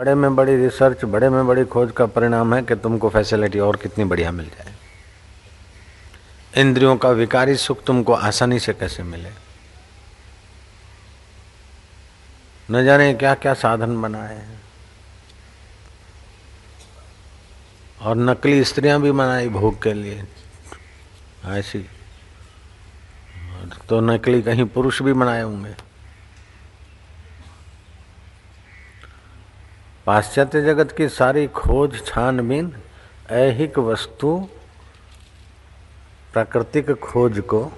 बड़े में बड़ी रिसर्च बड़े में बड़ी खोज का परिणाम है कि तुमको फैसिलिटी और कितनी बढ़िया मिल जाए। इंद्रियों का विकारी सुख तुमको आसानी से कैसे मिले? न जाने क्या क्या साधन बनाए हैं। और नकली स्त्रियाँ भी बनाई भोग के लिए। ऐसी। तो नकली कहीं पुरुष भी बनाए होंगे। पाश्चात्य जगत की सारी खोज, छानबीन, ऐहिक वस्तु, प्राकृतिक खोज को,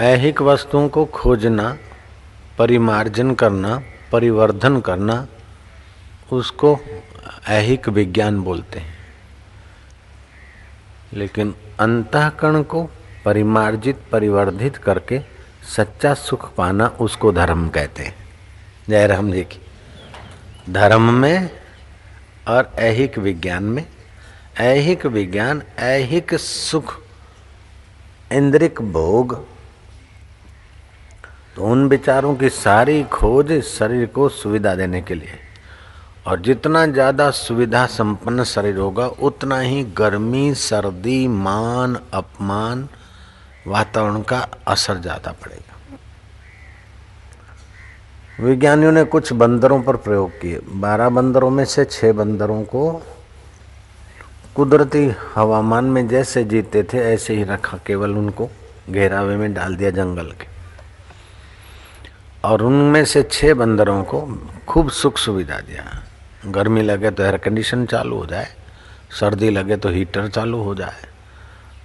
ऐहिक वस्तुओं को खोजना, परिमार्जन करना, परिवर्धन करना, उसको ऐहिक विज्ञान बोलते हैं। लेकिन अंतकरण को परिमार्जित, परिवर्धित करके सच्चा सुख पाना उसको धर्म कहते हैं। जय राम जी की धर्म में और ऐहिक विज्ञान में। ऐहिक विज्ञान, ऐहिक सुख, इंद्रिक भोग। तो उन विचारों की सारी खोज शरीर को सुविधा देने के लिए। और जितना ज़्यादा सुविधा संपन्न शरीर होगा, उतना ही गर्मी, सर्दी, मान, अपमान, वातावरण का असर ज़्यादा पड़ेगा। विज्ञानियों ने कुछ बंदरों पर प्रयोग किए। बारह बंदरों में से छः बंदरों को कुदरती हवामान में जैसे जीते थे, ऐसे ही रखा केवल उनको, घेरावे में डाल दिया जंगल के। और उनमें से छः बंदरों को खूब सुख सुविधा दिया। गर्मी लगे तो एयर कंडीशन चालू हो जाए, सर्दी लगे तो हीटर चालू हो जाए।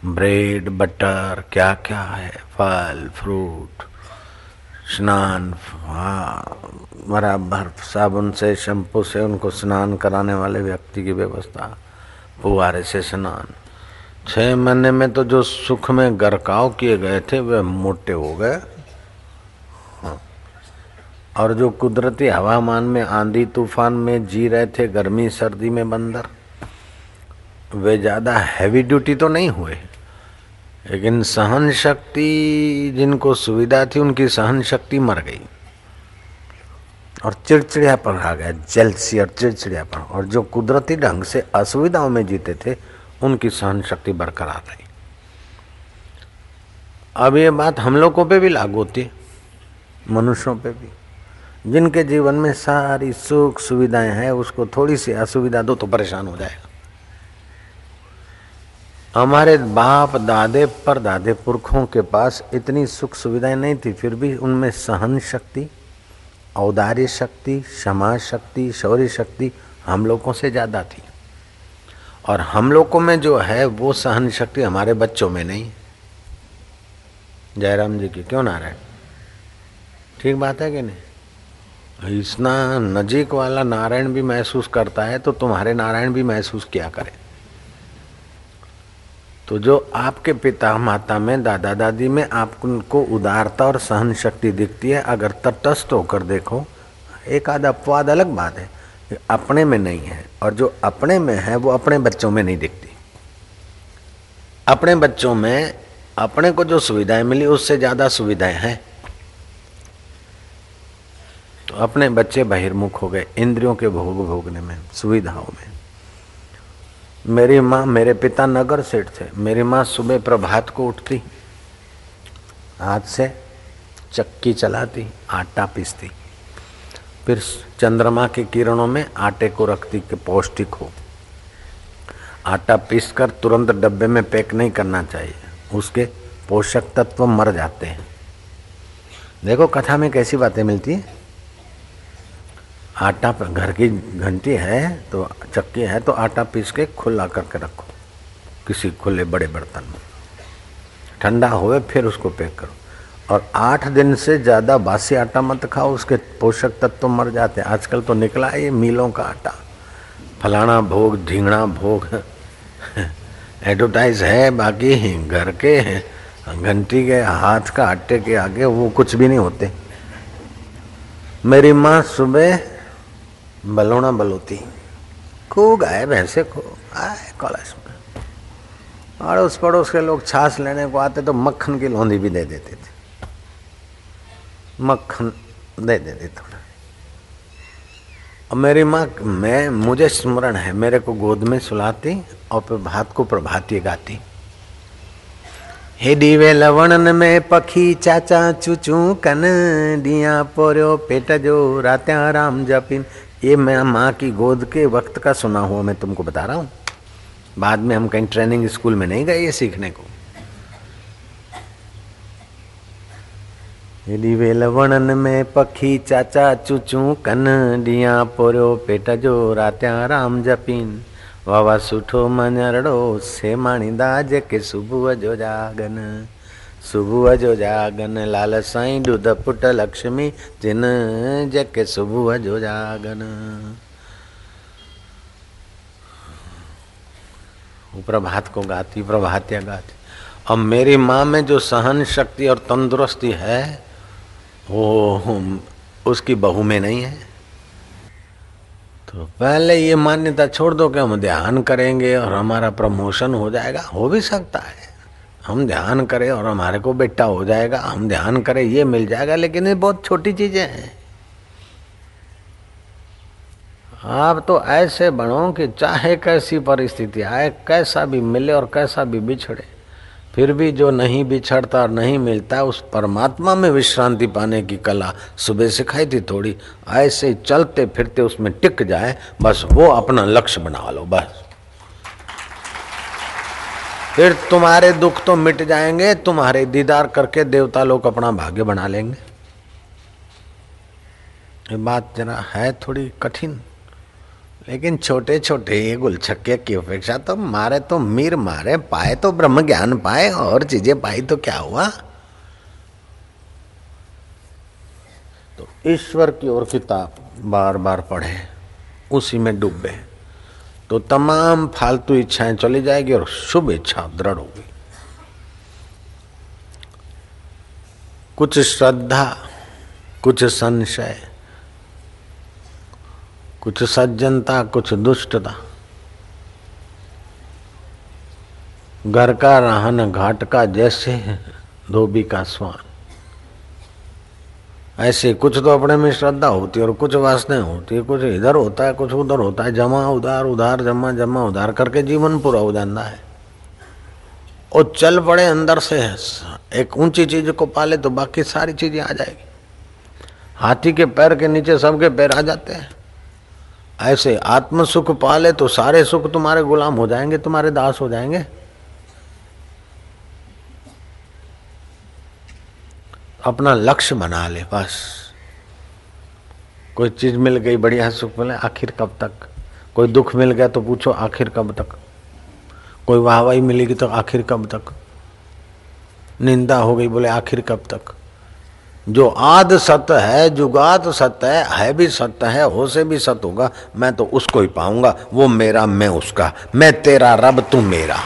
ब्रेड बटर क्या क्या है? फल फ्रूट स्नान, बराबर साबुन से शैम्पू से उनको स्नान कराने वाले व्यक्ति की व्यवस्था, फुहारे से स्नान। छह महीने में तो जो सुख में गरकाव किए गए थे, वे मोटे हो गए। हाँ। और जो कुदरती हवामान में आंधी तूफ़ान में जी रहे थे, गर्मी, सर्दी में बंदर, वे ज़्यादा हैवी ड्यूटी तो नहीं हुए। लेकिन सहन शक्ति जिनको सुविधा थी, उनकी सहन शक्ति मर गई। और चिड़चिड़ियापन आ गया, जलसी और चिड़चिड़ियापन। और जो कुदरती ढंग से असुविधाओं में जीते थे, उनकी सहन शक्ति बरकरार रही। अब ये बात हम लोगों पे भी लागू होती है, मनुष्यों पे भी। जिनके जीवन में सारी सुख सुविधाएँ हैं, उसको थोड़ी सी असुविधा दो तो परेशान हो जाएगा। हमारे बाप दादे पर दादे पुरखों के पास इतनी सुख सुविधाएँ नहीं थी, फिर भी उनमें सहन शक्ति, औदार्य शक्ति, क्षमा शक्ति, शौर्य शक्ति हम लोगों से ज़्यादा थी। और हम लोगों में जो है वो सहन शक्ति हमारे बच्चों में नहीं। जयराम जी की, क्यों नारायण? ठीक बात है कि नहीं? इतना नजीक वाला नारायण भी महसूस करता है तो तुम्हारे नारायण भी महसूस किया करें। तो जो आपके पिता माता में, दादा दादी में आपको उदारता और सहन शक्ति दिखती है, अगर तटस्थ होकर देखो, एक आध अपवाद अलग बात है अपने में नहीं है, और जो अपने में है, वो अपने बच्चों में नहीं दिखती। अपने बच्चों में, अपने को जो सुविधाएँ मिली, उससे ज़्यादा सुविधाएँ हैं। तो अपने बच्चे बहिर्मुख हो गए, इंद्रियों के भोग भोगने में, सुविधाओं में। मेरी माँ मेरे पिता नगर सेठ थे। मेरी माँ सुबह प्रभात को उठती, हाथ से चक्की चलाती, आटा पीसती। फिर चंद्रमा की किरणों में आटे को रखती कि पौष्टिक हो। आटा पीसकर तुरंत डब्बे में पैक नहीं करना चाहिए। उसके पोषक तत्व मर जाते हैं। देखो, कथा में कैसी बातें मिलती है? आटा घर की घंटी है तो चक्की है तो आटा पीस के खुला करके रखो। किसी खुले बड़े बर्तन में। ठंडा हुए फिर उसको पैक करो। और आठ दिन से ज़्यादा बासी आटा मत खाओ, उसके पोषक तत्व तो मर जाते हैं। आजकल तो निकला है ये मीलों का आटा। फलाना भोग ढींगना भोग, एडवर्टाइज है, बाकी घर के घंटी के हाथ का आटे के आगे वो कुछ भी नहीं होते। मेरी माँ सुबह बलोना बलोती खूब गाय भैंसे को आए कलश में। अड़ोस पड़ोस के लोग छाछ लेने को आते तो मक्खन की लोंदी भी दे देते थे। मक्खन दे देते थोड़ा। और मेरी माँ, मैं, मुझे स्मरण है, मेरे को गोद में सुलाती और प्रभात को प्रभाती गाती। हेडी वे लवणन में पखी चाचा चूचू कन डिया पोरियो पेट जो रात्या राम जपिन। ये मैं माँ की गोद के वक्त का सुना हुआ मैं तुमको बता रहा हूँ। बाद में हम कहीं ट्रेनिंग स्कूल में नहीं गए ये सीखने को। हेॾी वेल वणनि में पखी, चाचा, चूचूं, कन ॾींहुं पोरियो पेट जो रातिया राम, जपीन वाह वाह सुठो मञरड़ो सेमाणींदा जेके, सुबुह जो जागन। सुबुह जो जागन लाल साईं ॾुध पुट लक्ष्मी, जिन जेके सुबुह जो जागन। प्रभात को गाती, प्रभातिया गाती। अब मेरी माँ में जो सहन शक्ति और तंदुरुस्ती है, वो उसकी बहू में नहीं है। तो पहले ये मान्यता छोड़ दो कि हम ध्यान करेंगे और हमारा प्रमोशन हो जाएगा, हो भी सकता है। हम ध्यान करें और हमारे को बेटा हो जाएगा, हम ध्यान करें, ये मिल जाएगा, लेकिन ये बहुत छोटी चीज़ें हैं। आप तो ऐसे बनो कि चाहे कैसी परिस्थिति आए, कैसा भी मिले और कैसा भी बिछड़े, फिर भी जो नहीं बिछड़ता और नहीं मिलता, उस परमात्मा में विश्रांति पाने की कला सुबह सिखाई थी थोड़ी, ऐसे चलते फिरते उसमें टिक जाए, बस वो अपना लक्ष्य बना लो, बस। फिर तुम्हारे दुख तो मिट जाएँगे, तुम्हारे दीदार करके देवता लोग अपना भाग्य बना लेंगे। ये बात जरा है थोड़ी कठिन, लेकिन छोटे छोटे ये गुलछक्के की अपेक्षा तो मारे तो मीर मारे, पाए तो ब्रह्म ज्ञान पाए, और चीज़ें पाई तो क्या हुआ? तो ईश्वर की ओर किताब बार बार पढ़े, उसी में डूबे। तो तमाम फालतू इच्छाएँ चली जाएगी और शुभ इच्छा दृढ़ होगी। कुछ श्रद्धा, कुछ संशय, कुछ सज्जनता, कुछ दुष्टता। घर का रहन घाट का जैसे धोबी का स्वान। ऐसे कुछ तो अपने में श्रद्धा होती है और कुछ वासनाएँ होती है। कुछ इधर होता है, कुछ उधर होता है। जमा, उधार उधार, जमा जमा, उधार करके जीवन पूरा हो जाता है। और चल पड़े अंदर से एक ऊँची चीज़ को पाले तो बाकी सारी चीज़ें आ जाएगी। हाथी के पैर के नीचे सबके पैर आ जाते हैं। ऐसे आत्म सुख पाले तो सारे सुख तुम्हारे गुलाम हो जाएँगे, तुम्हारे दास हो जाएँगे। अपना लक्ष्य बना ले, बस। कोई चीज़ मिल गई, बढ़िया सुख मिले, आखिर कब तक? कोई दुख मिल गया तो पूछो, आखिर कब तक? कोई वाहवाही मिलेगी तो आखिर कब तक? निंदा हो गई, बोले, आखिर कब तक? जो आद सत्य है जुगात सत्य है है भी सत्य है, हो से भी सत्य होगा, मैं तो उसको ही पाऊँगा, वो मेरा, मैं उसका, मैं तेरा रब, तू मेरा।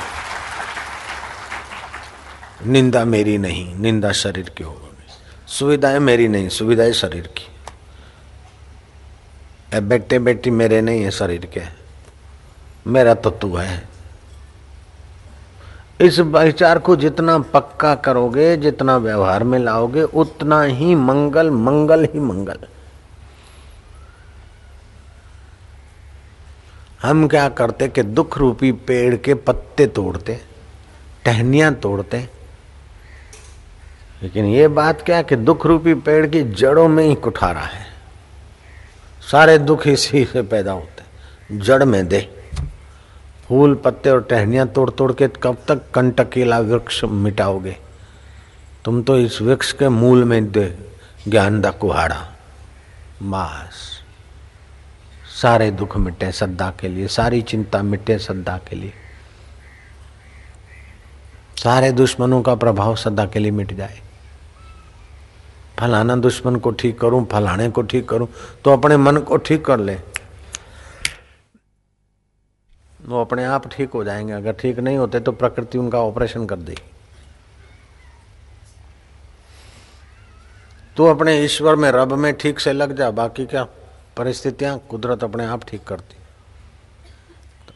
निंदा मेरी नहीं, निंदा शरीर की होगी। सुविधाएँ मेरी नहीं, सुविधाएँ शरीर की। बेटे बेटी मेरे नहीं है शरीर के। मेरा तो तू है। इस विचार को जितना पक्का करोगे, जितना व्यवहार में लाओगे, उतना ही मंगल मंगल ही मंगल। हम क्या करते कि दुख रूपी पेड़ के पत्ते तोड़ते, टहनियाँ तोड़ते लेकिन ये बात क्या कि दुख रूपी पेड़ की जड़ों में ही कुठारा है। सारे दुख इसी से पैदा होते जड़ में दे। फूल, पत्ते और टहनियाँ तोड़ तोड़ के कब तक कंटकीला वृक्ष मिटाओगे? तुम तो इस वृक्ष के मूल में दे ज्ञान दा कुहाड़ा। बस। सारे दुख मिटे श्रद्धा के लिए, सारी चिंता मिटे श्रद्धा के लिए। सारे दुश्मनों का प्रभाव सदा के लिए मिट जाए। फलाना दुश्मन को ठीक करूँ, फलाने को ठीक करूँ तो अपने मन को ठीक कर ले। वो अपने आप ठीक हो जाएँगे। अगर ठीक नहीं होते तो प्रकृति उनका ऑपरेशन कर देगी। तू अपने ईश्वर में, रब में ठीक से लग जा, बाकी क्या परिस्थितियाँ? कुदरत अपने आप ठीक करती।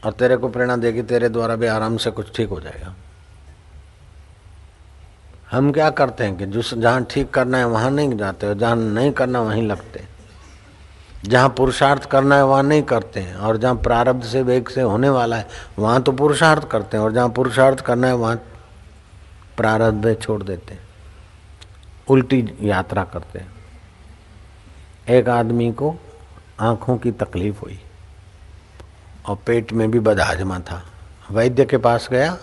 और तेरे को प्रेरणा देगी, तेरे द्वारा भी आराम से कुछ ठीक हो जाएगा। हम क्या करते हैं कि जिस जहाँ ठीक करना है वहाँ नहीं जाते और जहाँ नहीं करना वहीं लगते जहाँ पुरुषार्थ करना है वहाँ नहीं करते हैं, और जहाँ प्रारब्ध से वेग से होने वाला है, वहाँ तो पुरुषार्थ करते हैं, और जहाँ पुरुषार्थ करना है वहाँ प्रारब्ध छोड़ देते हैं। उल्टी यात्रा करते हैं। एक आदमी को आँखों की तकलीफ़ हुई, और पेट में भी बदहाजमा था। वैद्य के पास गया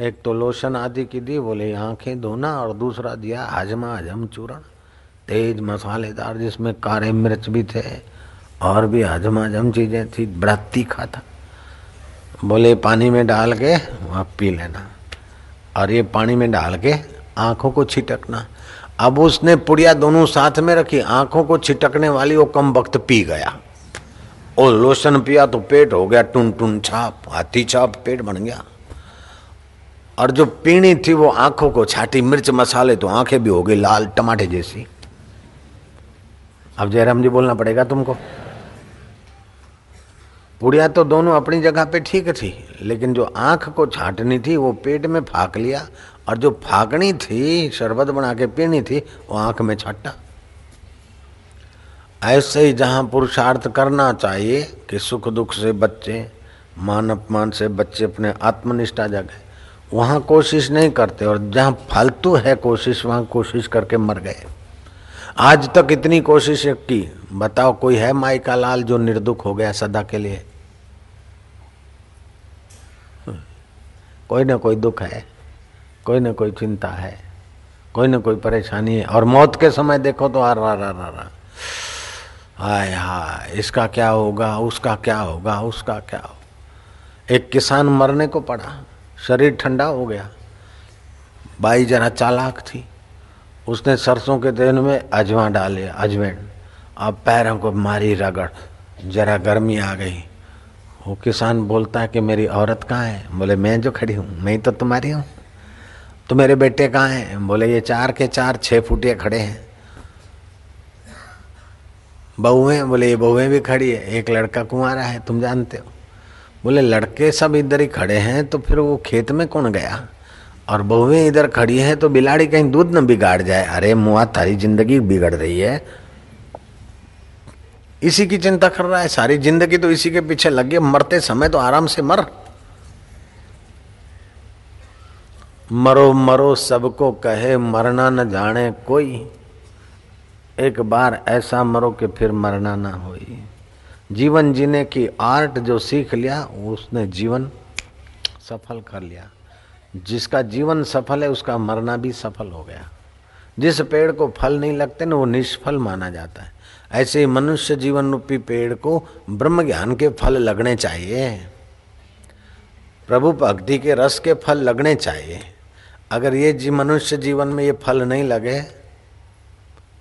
एक तो लोशन आदि की दी, बोले, आँखें धोना और दूसरा दिया हजमा हजम चूरण। तेज मसालेदार, जिसमें कारे मिर्च भी थे और भी हजमा हजम चीज़ें थी, बड़ा तीखा था। बोले, पानी में डाल के आप पी लेना और ये पानी में डाल के आँखों को छिटकना। अब उसने पुड़िया दोनों साथ में रखी, आँखों को छिटकने वाली वो कम वक्त पी गया। और लोशन पिया तो पेट हो गया टुन टुन छाप, हाथी छाप, पेट बन गया। और जो पीणी थी वो आँखों को छाटी, मिर्च मसाले तो आँखें भी हो गई लाल टमाटे जैसी। अब जयराम जी बोलना पड़ेगा तुमको। पुड़िया तो दोनों अपनी जगह पे ठीक थी, लेकिन जो आँख को छाटनी थी, वो पेट में फाक लिया, और जो फाकनी थी, शरबत बना के पीनी थी, वो आँख में छाटा। ऐसे ही जहाँ पुरुषार्थ करना चाहिए कि सुख दुख से बच्चे मान अपमान से बच्चे अपने आत्मनिष्ठा जगह वहाँ कोशिश नहीं करते और जहाँ फालतू है कोशिश, वहाँ कोशिश करके मर गए। आज तक इतनी कोशिश की, बताओ कोई है माई का लाल जो निर्दुख हो गया सदा के लिए? कोई ना कोई दुख है, कोई ना कोई चिंता है, कोई ना कोई परेशानी है। और मौत के समय देखो तो आ रहा रहा रहा हाय हाय, इसका क्या होगा, उसका क्या होगा, उसका क्या हो एक किसान मरने को पड़ा। शरीर ठंडा हो गया। बाई जरा चालाक थी। उसने सरसों के तेल में अजवा डाले अजवैन अब पैरों को मारी रगड़। जरा गर्मी आ गई। वो किसान बोलता है कि मेरी औरत कहाँ है? बोले, मैं जो खड़ी हूँ, मैं ही तो तुम्हारी हूँ। तो मेरे बेटे कहाँ हैं? बोले, ये चार के चार छः फुटिया खड़े हैं। बहुएँ? बोले, ये बहुएँ भी खड़ी है। एक लड़का कुंवारा है, तुम जानते हो? बोले, लड़के सब इधर ही खड़े हैं तो फिर वो खेत में कौन गया? और बहुएँ इधर खड़ी है तो बिलाड़ी कहीं दूध न बिगाड़ जाए। अरे, मुआ तारी ज़िंदगी बिगड़ रही है। इसी की चिंता कर रहा है, सारी ज़िंदगी तो इसी के पीछे लगे मरते समय तो आराम से मर। मरो मरो, सबको कहे, मरना न जाने कोई। एक बार ऐसा मरो कि फिर मरना ना हो जीवन जीने की आर्ट जो सीख लिया, उसने जीवन सफल कर लिया। जिसका जीवन सफल है, उसका मरना भी सफल हो गया। जिस पेड़ को फल नहीं लगते ना, वो निष्फल माना जाता है। ऐसे ही मनुष्य जीवन रूपी पेड़ को ब्रह्म ज्ञान के फल लगने चाहिए। प्रभु भक्ति के रस के फल लगने चाहिए। अगर ये जी मनुष्य जीवन में ये फल नहीं लगे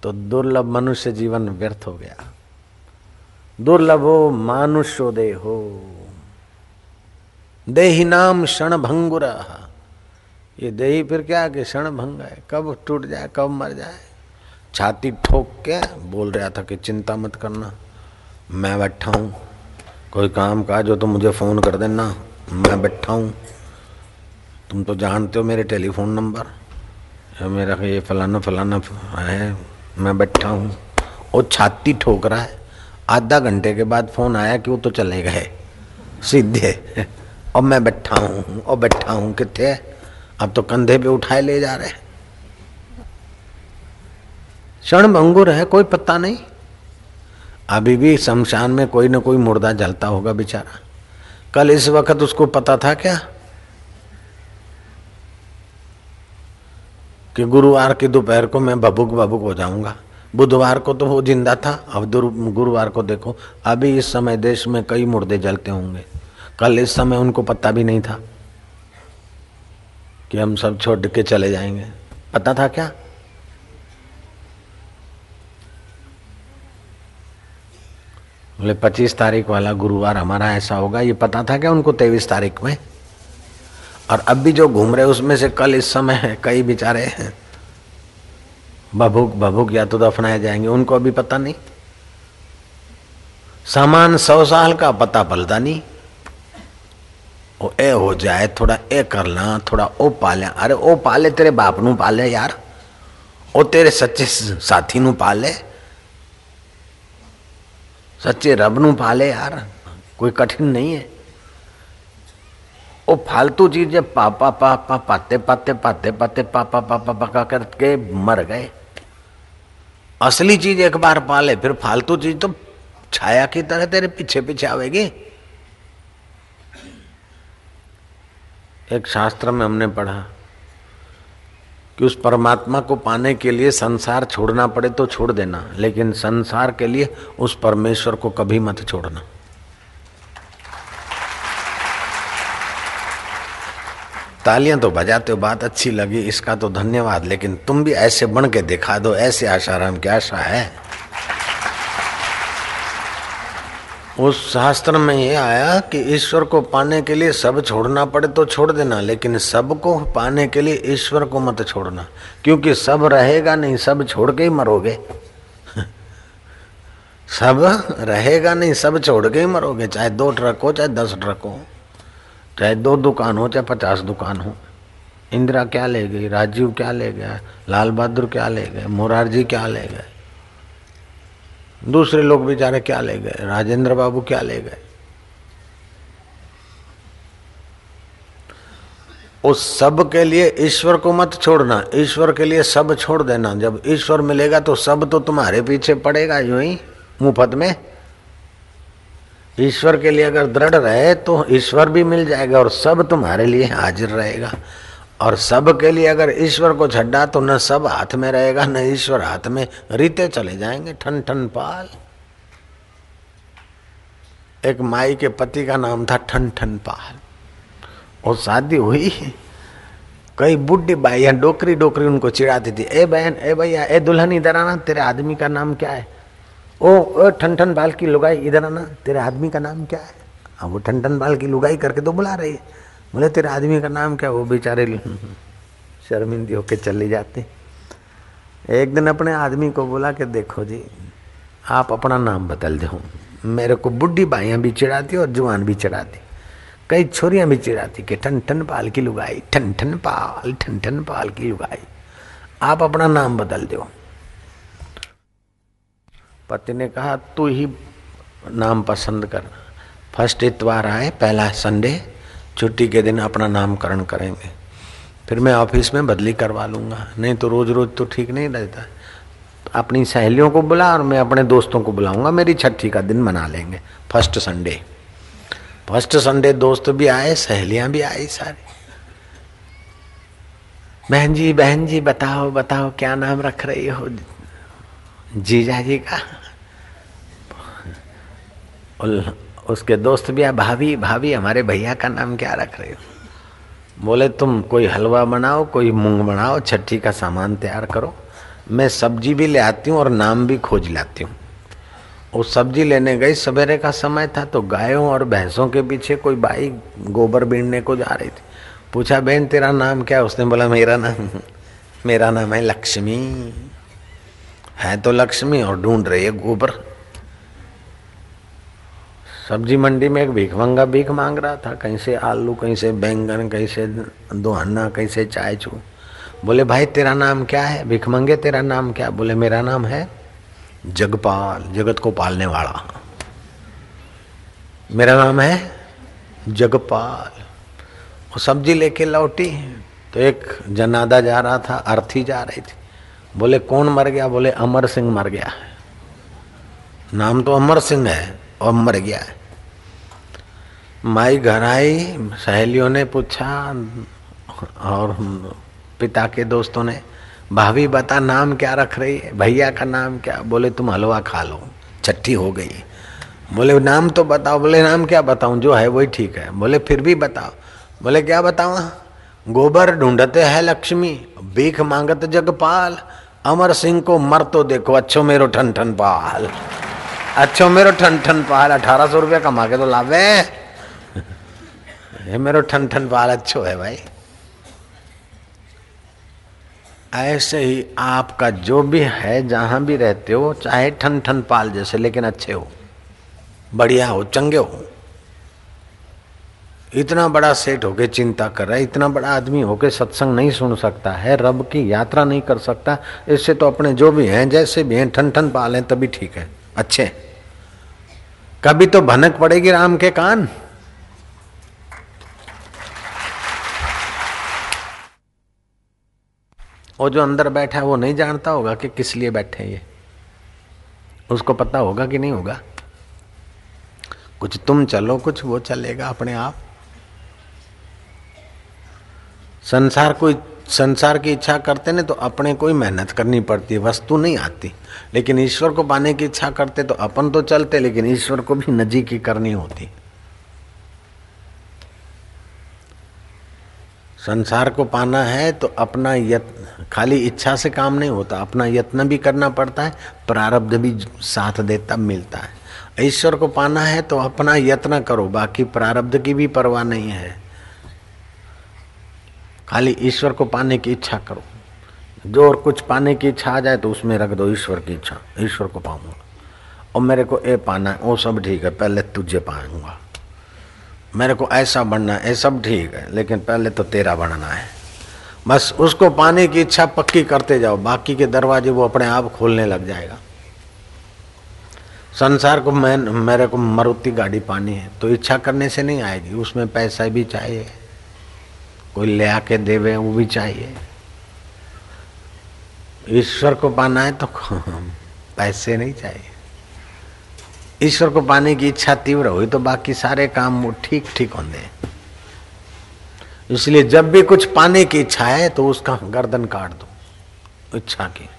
तो दुर्लभ मनुष्य जीवन व्यर्थ हो गया। दुर्लभो मानुष्यो देहो। देही नाम क्षण भंगुर ये देही फिर क्या कि क्षण भंग है? कब टूट जाए, कब मर जाए? छाती ठोक के बोल रहा था कि चिंता मत करना, मैं बैठा हूँ। कोई काम का जो तो मुझे फ़ोन कर देना, मैं बैठा हूँ। तुम तो जानते हो मेरे टेलीफोन नंबर मेरा ये फलाना फलाना है, मैं बैठा हूँ। वो छाती ठोक रहा है। आधा घंटे के बाद फ़ोन आया कि वो तो चले गए। सीधे। और मैं बैठा हूँ और बैठा हूँ, कितने? अब तो कंधे पे उठाए ले जा रहे क्षण भंगुर है, कोई पता नहीं। अभी भी शमशान में कोई ना कोई मुर्दा जलता होगा बेचारा। कल इस वक्त उसको पता था क्या? कि गुरुवार की दोपहर को मैं बबुक बबुक हो जाऊँगा। बुधवार को तो वो ज़िंदा था। अब गुरुवार को देखो, अभी इस समय देश में कई मुर्दे जलते होंगे। कल इस समय उनको पता भी नहीं था कि हम सब छोड़ के चले जाएँगे। पता था क्या? बोले, पच्चीस तारीख वाला गुरुवार हमारा ऐसा होगा, ये पता था क्या उनको तेईस तारीख में? और अब भी जो घूम रहे उसमें से कल इस समय कई बेचारे हैं। बभुक बभुक या तो दफनाए जाएँगे, उनको अभी पता नहीं। सामान सौ साल का पता पलता नहीं। ओ, ए हो जाए, थोड़ा ए कर ला, थोड़ा ओ पाले। अरे, ओ पाले, तेरे बाप नु पाले यार। ओ तेरे सच्चे साथी नु पाले। सच्चे रब नु पाले यार। कोई कठिन नहीं है। वो फालतू चीज़ें पापा पापा पाते पाते पाते पाते, पापा पापा पका करके मर गए। असली चीज़ एक बार पाले, फिर फालतू चीज़ तो छाया की तरह तेरे पीछे पीछे आवेगी। एक शास्त्र में हमने पढ़ा कि उस परमात्मा को पाने के लिए संसार छोड़ना पड़े तो छोड़ देना, लेकिन संसार के लिए उस परमेश्वर को कभी मत छोड़ना। तालियाँ तो बजाते हो, बात अच्छी लगी, इसका तो धन्यवाद, लेकिन तुम भी ऐसे बन के दिखा दो, ऐसे आशाराम की आशा है। उस शास्त्र में ये आया कि ईश्वर को पाने के लिए सब छोड़ना पड़े तो छोड़ देना, लेकिन सबको पाने के लिए ईश्वर को मत छोड़ना, क्योंकि सब रहेगा नहीं, सब छोड़ के ही मरोगे। सब रहेगा नहीं, सब छोड़ के ही मरोगे, चाहे दो ट्रक हो, चाहे दस ट्रक हो। चाहे दो दुकान हो, चाहे पचास दुकान हो। इंदिरा क्या ले गई, राजीव क्या ले गया, लाल बहादुर क्या ले गए, मोरारजी क्या ले गए? दूसरे लोग बेचारे क्या ले गए? राजेंद्र बाबू क्या ले गए? उस सब के लिए ईश्वर को मत छोड़ना, ईश्वर के लिए सब छोड़ देना। जब ईश्वर मिलेगा तो सब तो तुम्हारे पीछे पड़ेगा यूँ ही मुफ़्त में। ईश्वर के लिए अगर दृढ़ रहे तो ईश्वर भी मिल जाएगा और सब तुम्हारे लिए हाजिर रहेगा। और सब के लिए अगर ईश्वर को छड्डा तो न सब हाथ में रहेगा, न ईश्वर हाथ में रीते चले जाएँगे ठन ठन पाल। एक माई के पति का नाम था ठन ठन पाल। और शादी हुई। कई बुढ़ी बाइया डोकरी डोकरी उनको चिढ़ाती थी, ए बहन, ए भैया, ए दुल्हन इधर आना, तेरे आदमी का नाम क्या है? ओ, ठन ठन बाल की लुगाई इधर आना तेरे आदमी का नाम क्या है? अब वो ठन ठन बाल की लुगाई करके तो बुला रही है। बोले तेरे आदमी का नाम क्या वो बेचारे शर्मिंदी होके चले जाते। एक दिन अपने आदमी को बोला कि देखो जी आप अपना नाम बदल दो। मेरे को बुढ़ी बाइयाँ भी चिढ़ाती और जवान भी चिढ़ाती। कई छोरियाँ भी चिढ़ाती कि ठन ठन पाल की लुगाई ठन ठन पाल ठन ठन पाल की लुगाई। आप अपना नाम बदल दो। पति ने कहा, तू ही नाम पसंद कर। फ़र्स्ट इतवार आए, पहला संडे, छुट्टी के दिन अपना नामकरण करेंगे। फिर मैं ऑफ़िस में बदली करवा लूँगा। नहीं तो रोज़ रोज़ तो ठीक नहीं रहता। अपनी सहेलियों को बुला और मैं अपने दोस्तों को बुलाऊँगा। मेरी छठी का दिन मना लेंगे। First Sunday. फ़र्स्ट संडे दोस्त भी आए, सहेलियाँ भी आई सारी। बहन जी बहन जी, बताओ बताओ, क्या नाम रख रही हो? जीजा जी का। उसके दोस्त भी भाभी भाभी, हमारे भैया का नाम क्या रख रहे हो? बोले, तुम कोई हलवा बनाओ, कोई मूंग बनाओ, छठी का सामान तैयार करो। मैं सब्ज़ी भी ले आती हूँ और नाम भी खोज लाती हूँ। वो सब्ज़ी लेने गई, सवेरे का समय था तो गायों और भैंसों के पीछे कोई बाई गोबर बीनने को जा रही थी। पूछा, बहन, तेरा नाम क्या? उसने बोला, मेरा नाम मेरा नाम है लक्ष्मी। है तो लक्ष्मी और ढूंढ रही है गोबर। सब्ज़ी मंडी में एक भिखमंगा भीख मांग रहा था, कहीं से आलू, कहीं से बैंगन, कहीं से दोहना कहीं से चाय चू बोले, भाई, तेरा नाम क्या है? भिखमंगे, तेरा नाम क्या? बोले, मेरा नाम है जगपाल, जगत को पालने वाला। मेरा नाम है जगपाल। वो सब्ज़ी लेके लौटी तो एक जनादा जा रहा था अर्थी जा रही थी। बोले, कौन मर गया? बोले, अमर सिंह मर गया नाम तो अमर सिंह है और मर गया है। माई घर आई सहेलियों ने पूछा, और पिता के दोस्तों ने, भाभी बता, नाम क्या रख रही है? भैया का नाम क्या? बोले, तुम हलवा खा लो छठी हो गई। बोले, नाम तो बताओ। बोले, नाम क्या बताऊँ? जो है वही ठीक है। बोले, फिर भी बताओ। बोले, क्या बताओ गोबर ढूंढते है लक्ष्मी, भीख मांगत जगपाल अमर सिंह को मर तो देखो, अच्छो मेरो ठन ठन पाल। अच्छो मेरो ठन ठन पाल, अठारह सौ रुपया कमा के तो लावे। ये मेरो ठन ठन पाल अच्छो है भाई। ऐसे ही आपका जो भी है, जहाँ भी रहते हो, चाहे ठन ठन पाल जैसे, लेकिन अच्छे हो। बढ़िया हो, चंगे हो। इतना बड़ा सेठ होके चिंता कर रहा है, इतना बड़ा आदमी होके सत्संग नहीं सुन सकता है, रब की यात्रा नहीं कर सकता, इससे तो अपने जो भी हैं, जैसे भी हैं ठन ठन पाल हैं, तभी ठीक है, अच्छे कभी तो भनक पड़ेगी राम के कान। वो जो अंदर बैठा है, वो नहीं जानता होगा कि किस लिए बैठे ये। उसको पता होगा कि नहीं होगा? कुछ तुम चलो, कुछ वो चलेगा अपने आप। संसार को संसार की इच्छा करते ना तो अपने को ही मेहनत करनी पड़ती है, वस्तु नहीं आती। लेकिन ईश्वर को पाने की इच्छा करते तो अपन तो चलते, लेकिन ईश्वर को भी नजीक ही करनी होती। संसार को पाना है तो अपना यत्न खाली इच्छा से काम नहीं होता, अपना यत्न भी करना पड़ता है, प्रारब्ध भी साथ देता, मिलता है। ईश्वर को पाना है तो अपना यत्न करो, बाकी प्रारब्ध की भी परवाह नहीं है। खाली ईश्वर को पाने की इच्छा करो। जो और कुछ पाने की इच्छा आ जाए तो उसमें रख दो ईश्वर की इच्छा, ईश्वर को पाऊँगा। और मेरे को ये पाना है, वो सब ठीक है, पहले तुझे पाऊँगा। मेरे को ऐसा बनना है सब ठीक है, लेकिन पहले तो तेरा बनना है। बस उसको पाने की इच्छा पक्की करते जाओ, बाकी के दरवाजे वो अपने आप खोलने लग जाएगा। संसार को मैं, मेरे को मारुति गाड़ी पानी है तो इच्छा करने से नहीं आएगी, उसमें पैसा भी चाहिए। कोई ले आके देवे, वो भी चाहिए। ईश्वर को पाना है तो पैसे नहीं चाहिए। ईश्वर को पाने की इच्छा तीव्र हुई तो बाकी सारे काम वो ठीक ठीक होंगे। इसलिए जब भी कुछ पाने की इच्छा है तो उसका गर्दन काट दो, इच्छा की।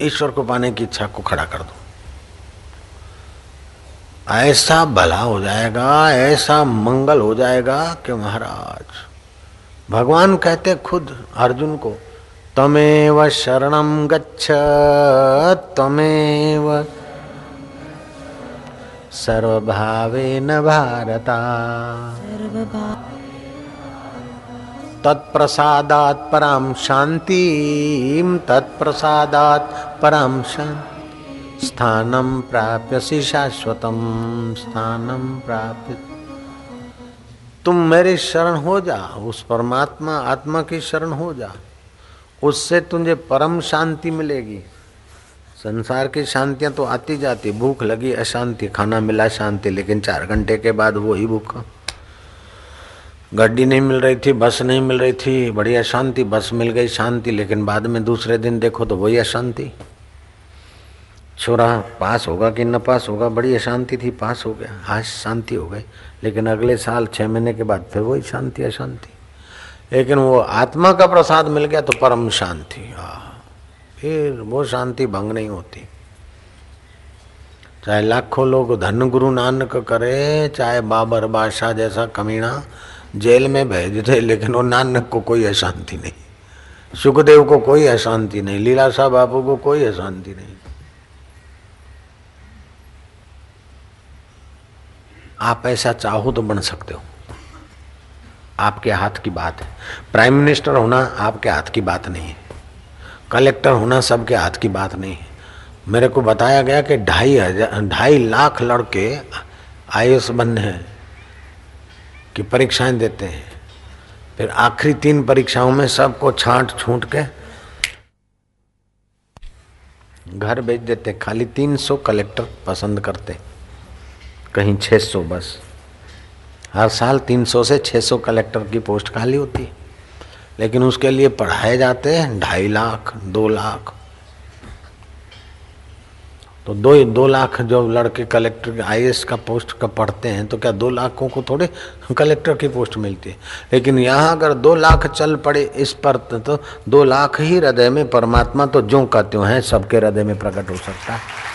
ईश्वर को पाने की इच्छा को खड़ा कर दो। ऐसा भला हो जाएगा, ऐसा मंगल हो जाएगा कि महाराज भगवान कहते खुद अर्जुन को, तमेव शरणम गच्छ, तमेव सर्वभावेन भारता। तत्प्रसादात् पराम शांति तत्प्रसादात् पराम शांति स्थानम प्राप्यसी शाश्वतम स्थानम प्राप्य तुम मेरी शरण हो जा, उस परमात्मा, आत्मा की शरण हो जा। उससे तुझे परम शांति मिलेगी। संसार की शांतियाँ तो आती जाती, भूख लगी, अशांति, खाना मिला शांति, लेकिन चार घंटे के बाद वो ही भूख। गड्डी नहीं मिल रही थी, बस नहीं मिल रही थी, बड़ी अशांति, बस मिल गई शांति, लेकिन बाद में दूसरे दिन देखो तो वही अशांति। छोरा पास होगा कि न पास होगा, बड़ी अशांति थी, पास हो गया। आज शांति हो गई। लेकिन अगले साल छः महीने के बाद फिर वही शांति, अशांति। लेकिन वो आत्मा का प्रसाद मिल गया तो परम शांति। फिर वो शांति भंग नहीं होती। चाहे लाखों लोग धन गुरु नानक करे, चाहे बाबर बादशाह जैसा कमीना जेल में भेज दे, लेकिन वो नानक को कोई अशांति नहीं। सुखदेव को कोई अशांति नहीं, लीला लीलाशाह बाबू को कोई अशांति नहीं। आप ऐसा चाहो तो बन सकते हो। आपके हाथ की बात है। प्राइम मिनिस्टर होना आपके हाथ की बात नहीं है। कलेक्टर होना सबके हाथ की बात नहीं है। मेरे को बताया गया कि ढाई हज़ार, ढाई लाख लड़के आई बनने हैं की परीक्षाएँ देते हैं। फिर आखिरी तीन परीक्षाओं में सबको छांट छूट के घर भेज देते खाली तीन सौ कलेक्टर पसंद करते कहीं छह सौ बस। हर साल 300 से 600 कलेक्टर की पोस्ट खाली होती है। लेकिन उसके लिए पढ़ाए जाते हैं ढाई लाख, दो लाख। तो दो दो लाख जो लड़के कलेक्टर आई का पोस्ट का पढ़ते हैं तो क्या दो लाखों को थोड़े कलेक्टर की पोस्ट मिलती है? लेकिन यहाँ अगर दो लाख चल पड़े इस पर तो दो लाख ही हृदय में परमात्मा तो जो का त्यों है, सबके हृदय में प्रकट हो सकता है।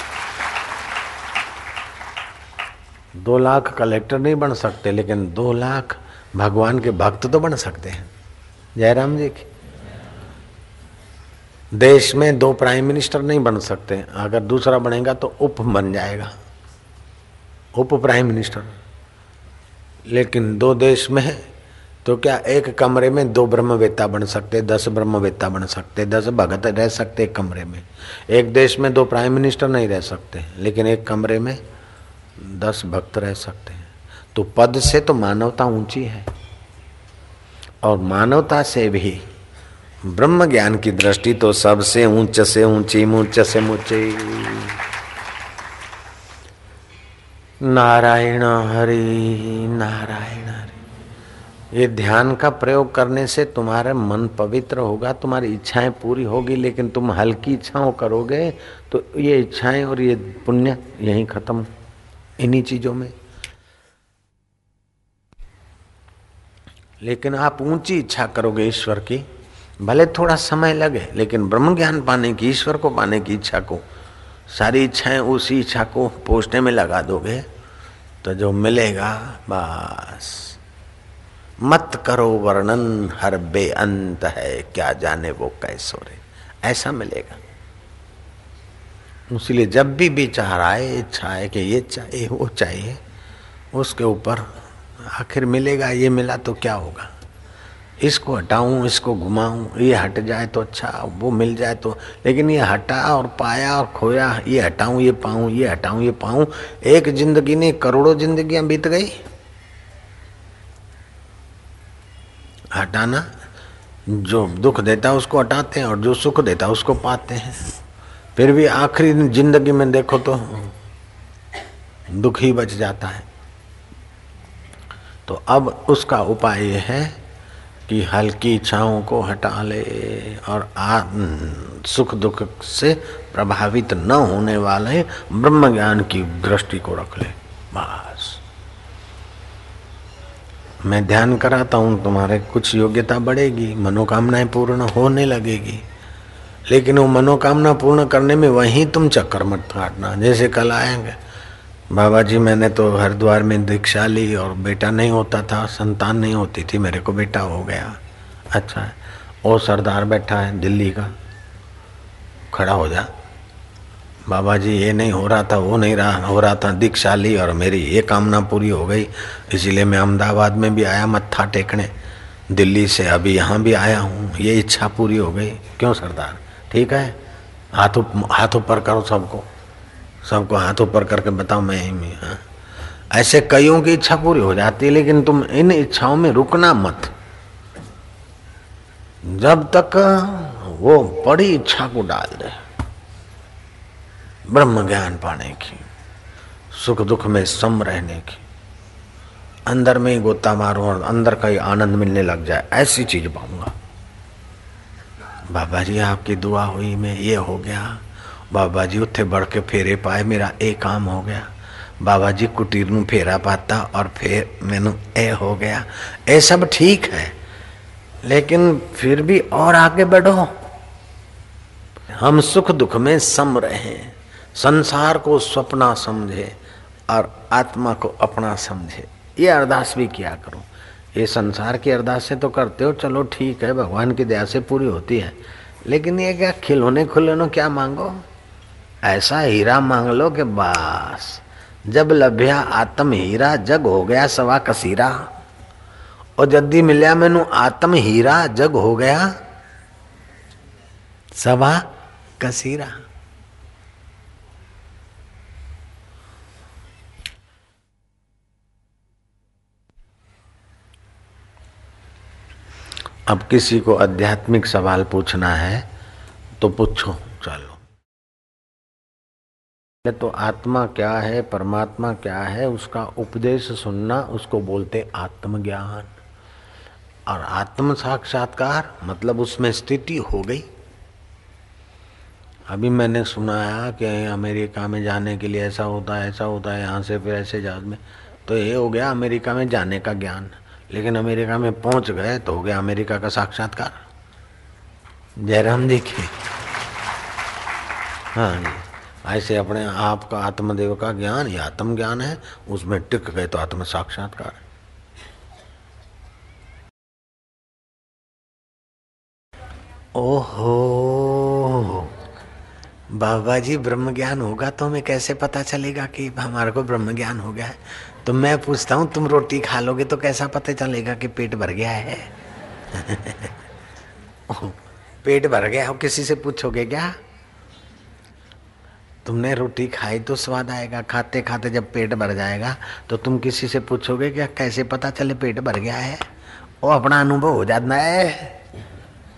दो लाख कलेक्टर नहीं बन सकते, लेकिन दो लाख भगवान के भक्त तो बन सकते हैं। जयराम जी की। देश में दो प्राइम मिनिस्टर नहीं बन सकते, अगर दूसरा बनेगा तो उप बन जाएगा। उप प्राइम मिनिस्टर। लेकिन दो देश में तो क्या एक कमरे में दो ब्रह्मवेत्ता बन सकते, दस ब्रह्मवेत्ता बन सकते, दस भगत रह सकते एक कमरे में? एक देश में दो प्राइम मिनिस्टर नहीं रह सकते, लेकिन एक कमरे में दस भक्त रह सकते हैं। तो पद से तो मानवता ऊँची है। और मानवता से भी ब्रह्म ज्ञान की दृष्टि तो सबसे ऊंच से ऊँची ऊंच से ऊँची नारायण हरि नारायण हरि। ये ध्यान का प्रयोग करने से तुम्हारा मन पवित्र होगा, तुम्हारी इच्छाएँ पूरी होगी, लेकिन तुम हल्की इच्छाओं करोगे तो ये इच्छाएँ और ये पुण्य यहीं खत्म। इन्हीं चीज़ों में। लेकिन आप ऊँची इच्छा करोगे ईश्वर की, भले थोड़ा समय लगे, लेकिन ब्रह्म ज्ञान पाने की, ईश्वर को पाने की इच्छा को, सारी इच्छाएँ उसी इच्छा को पोषने में लगा दोगे तो जो मिलेगा, बस। मत करो वर्णन, हर बेअंत है, क्या जाने वो कैसो रे ऐसा मिलेगा। इसलिए जब भी विचार आए, इच्छा है कि ये चाहिए, वो चाहिए, उसके ऊपर आखिर मिलेगा, ये मिला तो क्या होगा? इसको हटाऊं, इसको घुमाऊं, ये हट जाए तो अच्छा वो मिल जाए तो। लेकिन ये हटा और पाया और खोया, ये हटाऊं, ये पाऊँ, ये हटाऊं, ये पाऊँ, एक ज़िंदगी ने करोड़ों जिंदगियाँ बीत गई। हटाना, जो दुख देता है उसको हटाते हैं और जो सुख देता है उसको पाते हैं। फिर भी आखिरी ज़िंदगी में देखो तो दुख ही बच जाता है। तो अब उसका उपाय यह है कि हल्की इच्छाओं को हटा ले और आ, सुख दुख से प्रभावित न होने वाले ब्रह्म ज्ञान की दृष्टि को रख ले बस। मैं ध्यान कराता हूँ तुम्हारे कुछ योग्यता बढ़ेगी मनोकामनाएँ पूर्ण होने लगेगी। लेकिन वो मनोकामना पूर्ण करने में वहीं तुम चक्कर मत काटना जैसे कल आएँगे। बाबा जी मैंने तो हरिद्वार में दीक्षा ली और बेटा नहीं होता था, संतान नहीं होती थी, मेरे को बेटा हो गया। अच्छा है वो सरदार बैठा है दिल्ली का, खड़ा हो जा। बाबा जी ये नहीं हो रहा था, वो नहीं रहा, हो रहा था दीक्षा ली और मेरी ये कामना पूरी हो गई। इसीलिए मैं अहमदाबाद में भी आया, मत्था टेकने। दिल्ली से अभी यहाँ भी आया हूँ, ये इच्छा पूरी हो गई। क्यों सरदार? ठीक है? हाथ हाथ ऊपर करो सबको। सबको हाथ ऊपर करके बताओ, मैं ही में हाँ। ऐसे कईयों की इच्छा पूरी हो जाती है, लेकिन तुम इन इच्छाओं में रुकना मत। जब तक वो बड़ी इच्छा को डाल दे। ब्रह्म ज्ञान पाने की, सुख दुख में सम रहने की, अंदर में ही गोता मारो और अंदर का ही आनंद मिलने लग जाए, ऐसी चीज़ पाऊँगा। बाबा जी, आपकी दुआ हुई, मैं ये हो गया। बाबा जी उत्थे बढ़ के फेरे पाए, मेरा ए काम हो गया। बाबा जी, कुटीर ਨੂੰ फेरा पाता और फिर मैनू ए हो गया। ये सब ठीक है, लेकिन फिर भी और आगे बढ़ो। हम सुख दुख में सम रहे, संसार को सपना समझे और आत्मा को अपना समझे। ये अरदास भी किया करो। ये संसार की अरदास तो करते हो, चलो ठीक है, भगवान की दया से पूरी होती है। लेकिन ये क्या खिलौने खुलौने क्या मांगो? ऐसा हीरा मांग लो कि बस, जब लभ्या आत्म हीरा, जग हो गया सवा कसीरा। और जद्दी मिलया मैनू आत्म हीरा, जग हो गया सवा कसीरा। अब किसी को आध्यात्मिक सवाल पूछना है तो पूछो, चलो। तो आत्मा क्या है, परमात्मा क्या है, उसका उपदेश सुनना, उसको बोलते आत्मज्ञान। और आत्म साक्षात्कार मतलब उसमें स्थिति हो गई। अभी मैंने सुनाया कि अमेरिका में जाने के लिए ऐसा होता है, ऐसा होता है, यहाँ से फिर ऐसे जहाज़ में तो ये हो गया अमेरिका में जाने का ज्ञान। लेकिन अमेरिका में पहुँच गए तो हो गया अमेरिका का साक्षात्कार। जयराम की हाँ जी। ऐसे अपने आप का आत्मदेव का ज्ञान, या आत्म ज्ञान है, उसमें टिक गए तो आत्म साक्षात्कार है ओहो। बाबा जी ब्रह्म ज्ञान होगा तो हमें कैसे पता चलेगा कि हमारे को ब्रह्म ज्ञान हो गया है? तो मैं पूछता हूँ, तुम रोटी खा लोगे तो कैसा पता चलेगा कि पेट भर गया है? पेट भर गया हो, किसी से पूछोगे क्या? तुमने रोटी खाई तो स्वाद आएगा, खाते खाते जब पेट भर जाएगा तो तुम किसी से पूछोगे क्या, कैसे पता चले पेट भर गया है? वो अपना अनुभव हो जाता है।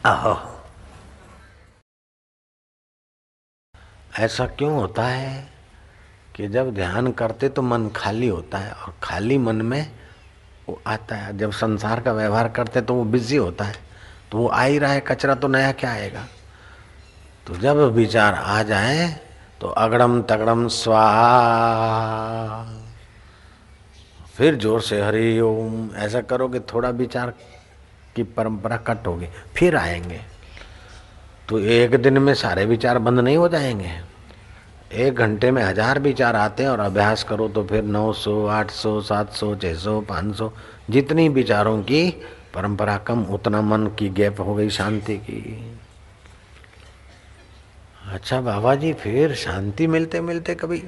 आहो। ऐसा क्यों होता है कि जब ध्यान करते तो मन खाली होता है और खाली मन में वो आता है। जब संसार का व्यवहार करते तो वो बिज़ी होता है तो वो आ ही रहा है, कचरा तो नया क्या आएगा? तो जब विचार आ जाए तो अगड़म तगड़म स्वाहा, फिर ज़ोर से हरि ओम, ऐसा करोगे थोड़ा विचार की परंपरा कट होगी, फिर आएँगे। तो एक दिन में सारे विचार बंद नहीं हो जाएँगे। एक घंटे में हज़ार विचार आते हैं और अभ्यास करो तो फिर 900, 800, 700, 600, 500 जितनी विचारों की परंपरा कम उतना मन की गैप हो गई शांति की। अच्छा बाबा जी फिर शांति मिलते मिलते कभी।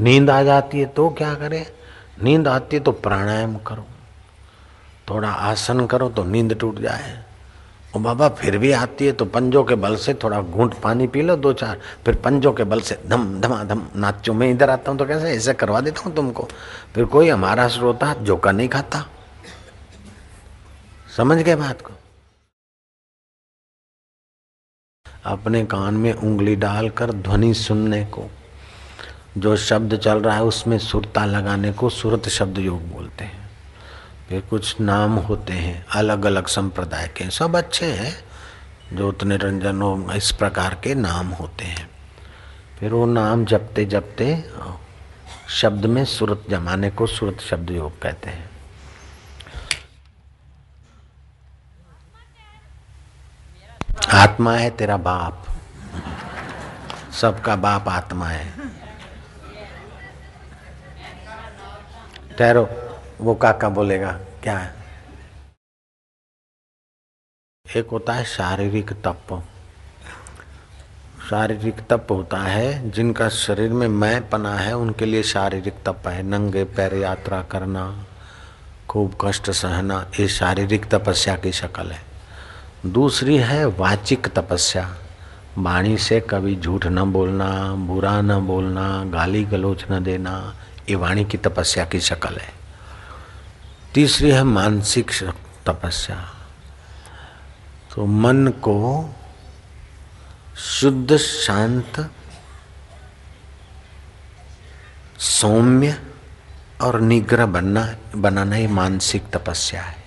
नींद आ जाती है तो क्या करें? नींद आती है तो प्राणायाम करो। थोड़ा आसन करो तो नींद टूट जाए। ओ बाबा फिर भी आती है तो पंजों के बल से थोड़ा घूंट पानी पी लो, दो चार, फिर पंजों के बल से धम धमा धम नाचो मैं इधर आता हूँ तो कैसे, ऐसे करवा देता हूँ तुमको। फिर कोई हमारा श्रोता जोका नहीं खाता। समझ गए बात को? अपने कान में उंगली डालकर ध्वनि सुनने को, जो शब्द चल रहा है उसमें सुरता लगाने को सुरत शब्द योग बोलते हैं। फिर कुछ नाम होते हैं अलग अलग संप्रदाय के। सब अच्छे हैं ज्योत निरंजन इस प्रकार के नाम होते हैं। फिर वो नाम जपते जपते शब्द में सुरत, जमाने को सुरत शब्द योग कहते हैं। आत्मा है तेरा बाप। सबका बाप आत्मा है। ठहरो। वो काका बोलेगा, क्या है? एक होता है शारीरिक तप। शारीरिक तप होता है जिनका शरीर में मैं पना है, उनके लिए शारीरिक तप है। नंगे पैर यात्रा करना, खूब कष्ट सहना, ये शारीरिक तपस्या की शक्ल है। दूसरी है वाचिक तपस्या। वाणी से कभी झूठ न बोलना, बुरा न बोलना, गाली गलोच न देना, ये वाणी की तपस्या की शक्ल है। तीसरी है मानसिक तपस्या। तो मन को शुद्ध, शांत, सौम्य और निग्रह बनना, बनाना ही मानसिक तपस्या है।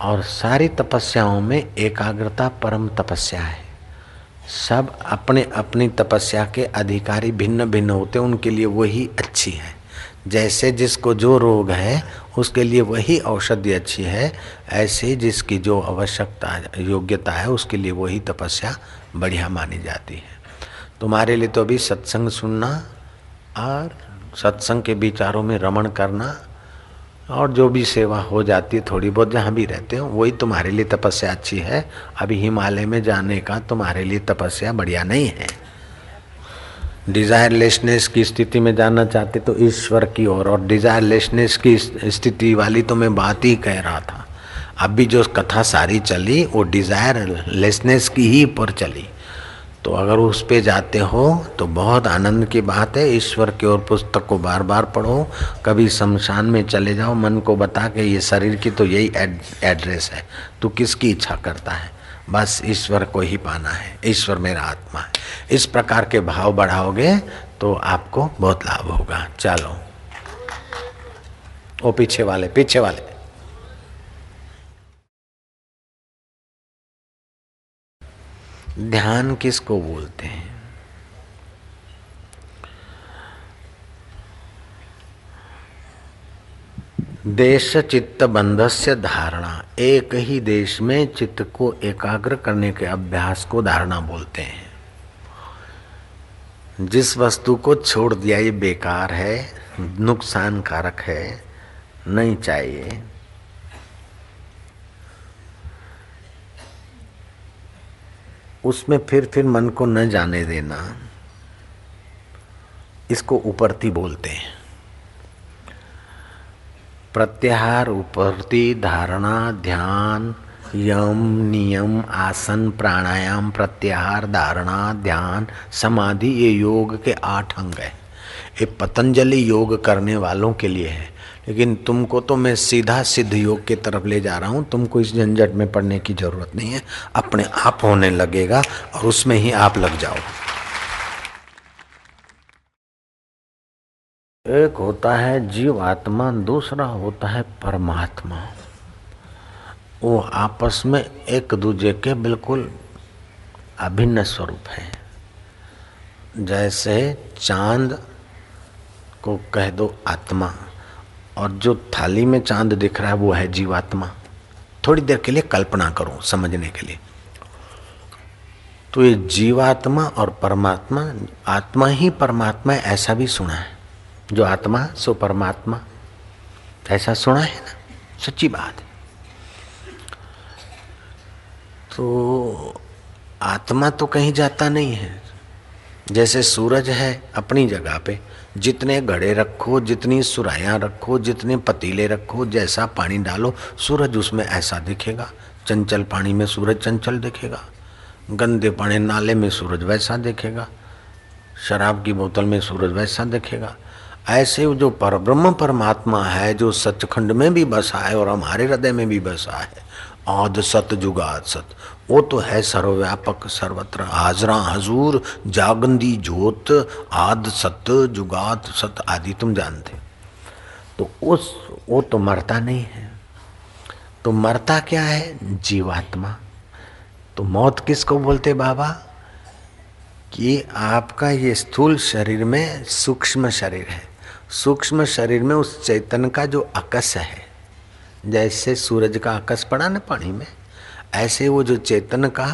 और सारी तपस्याओं में एकाग्रता परम तपस्या है। सब अपने अपनी तपस्या के अधिकारी भिन्न भिन्न होते उनके लिए वही अच्छी है। जैसे जिसको जो रोग है, उसके लिए वही औषधि अच्छी है, ऐसे जिसकी जो आवश्यकता, योग्यता है, उसके लिए वही तपस्या बढ़िया मानी जाती है। तुम्हारे लिए तो अभी सत्संग सुनना और सत्संग के विचारों में रमण करना और जो भी सेवा हो जाती है, थोड़ी बहुत जहाँ भी रहते हो, वही तुम्हारे लिए तपस्या अच्छी है। अभी हिमालय में जाने का तुम्हारे लिए तपस्या बढ़िया नहीं है। डिजायरलेसनेस की स्थिति में जाना चाहते तो ईश्वर की ओर और, और डिजायरलेसनेस की स्थिति वाली तो मैं बात ही कह रहा था। अभी जो कथा सारी चली वो डिजायरलेसनेस की ही पर चली। तो अगर उस पे जाते हो तो बहुत आनंद की बात है। ईश्वर की ओर पुस्तक को बार बार पढ़ो कभी शमशान में चले जाओ मन को बता के ये शरीर की तो यही एड्रेस है। तू किसकी इच्छा करता है? बस ईश्वर को ही पाना है, ईश्वर मेरा आत्मा है। इस प्रकार के भाव बढ़ाओगे तो आपको बहुत लाभ होगा। चलो। वो पीछे वाले पीछे वाले। ध्यान किसको बोलते हैं? देश चित्त बंधस्य धारणा। एक ही देश में चित्त को एकाग्र करने के अभ्यास को धारणा बोलते हैं। जिस वस्तु को छोड़ दिया ये बेकार है नुकसान कारक है, नहीं चाहिए। उसमें फिर फिर मन को न जाने देना, इसको उपरती बोलते हैं। प्रत्याहार उपरती धारणा ध्यान, यम नियम आसन प्राणायाम प्रत्याहार धारणा ध्यान, समाधि ये योग के आठ अंग हैं। ये पतंजलि योग करने वालों के लिए है। लेकिन तुमको तो मैं सीधा सिद्ध योग की तरफ़ ले जा रहा हूँ। तुमको इस झंझट में पड़ने की ज़रूरत नहीं है। अपने आप होने लगेगा और उसमें ही आप लग जाओ। एक होता है जीव आत्मा, दूसरा होता है परमात्मा। वो आपस में एक दूजे के बिल्कुल अभिन्न स्वरूप है। जैसे चाँद को कह दो आत्मा, और जो थाली में चाँद दिख रहा है वो है जीवात्मा थोड़ी देर के लिए कल्पना करो, समझने के लिए। तो ये जीवात्मा और परमात्मा, आत्मा ही परमात्मा है, ऐसा भी सुना है। जो आत्मा, सो परमात्मा। ऐसा सुना है ना, सच्ची बात है। तो आत्मा तो कहीं जाता नहीं है। जैसे सूरज है अपनी जगह पे, जितने घड़े रखो, जितनी सुरायां रखो, जितने पतीले रखो, जैसा पानी डालो, सूरज उसमें ऐसा दिखेगा। चंचल पानी में सूरज चंचल दिखेगा। गंदे पानी नाले में सूरज वैसा दिखेगा। शराब की बोतल में सूरज वैसा दिखेगा। ऐसे जो पर, ब्रह्म परमात्मा है, जो सचखंड में भी बसा है और हमारे हृदय में भी बसा है, आद सत जुगाद सत। वो तो है सर्वव्यापक, सर्वत्र। हाजरा, हजूर, जागंदी जोत आद सत जुगात सत आदि तुम जानते तो उस, वो तो मरता नहीं है। तो मरता क्या है? जीवात्मा। तो मौत किसको बोलते बाबा? कि आपका ये स्थूल शरीर में सूक्ष्म शरीर है। सूक्ष्म शरीर में उस चैतन्य का जो अकस है, जैसे सूरज का अकस पड़ा ना पानी में, ऐसे वो जो चेतन का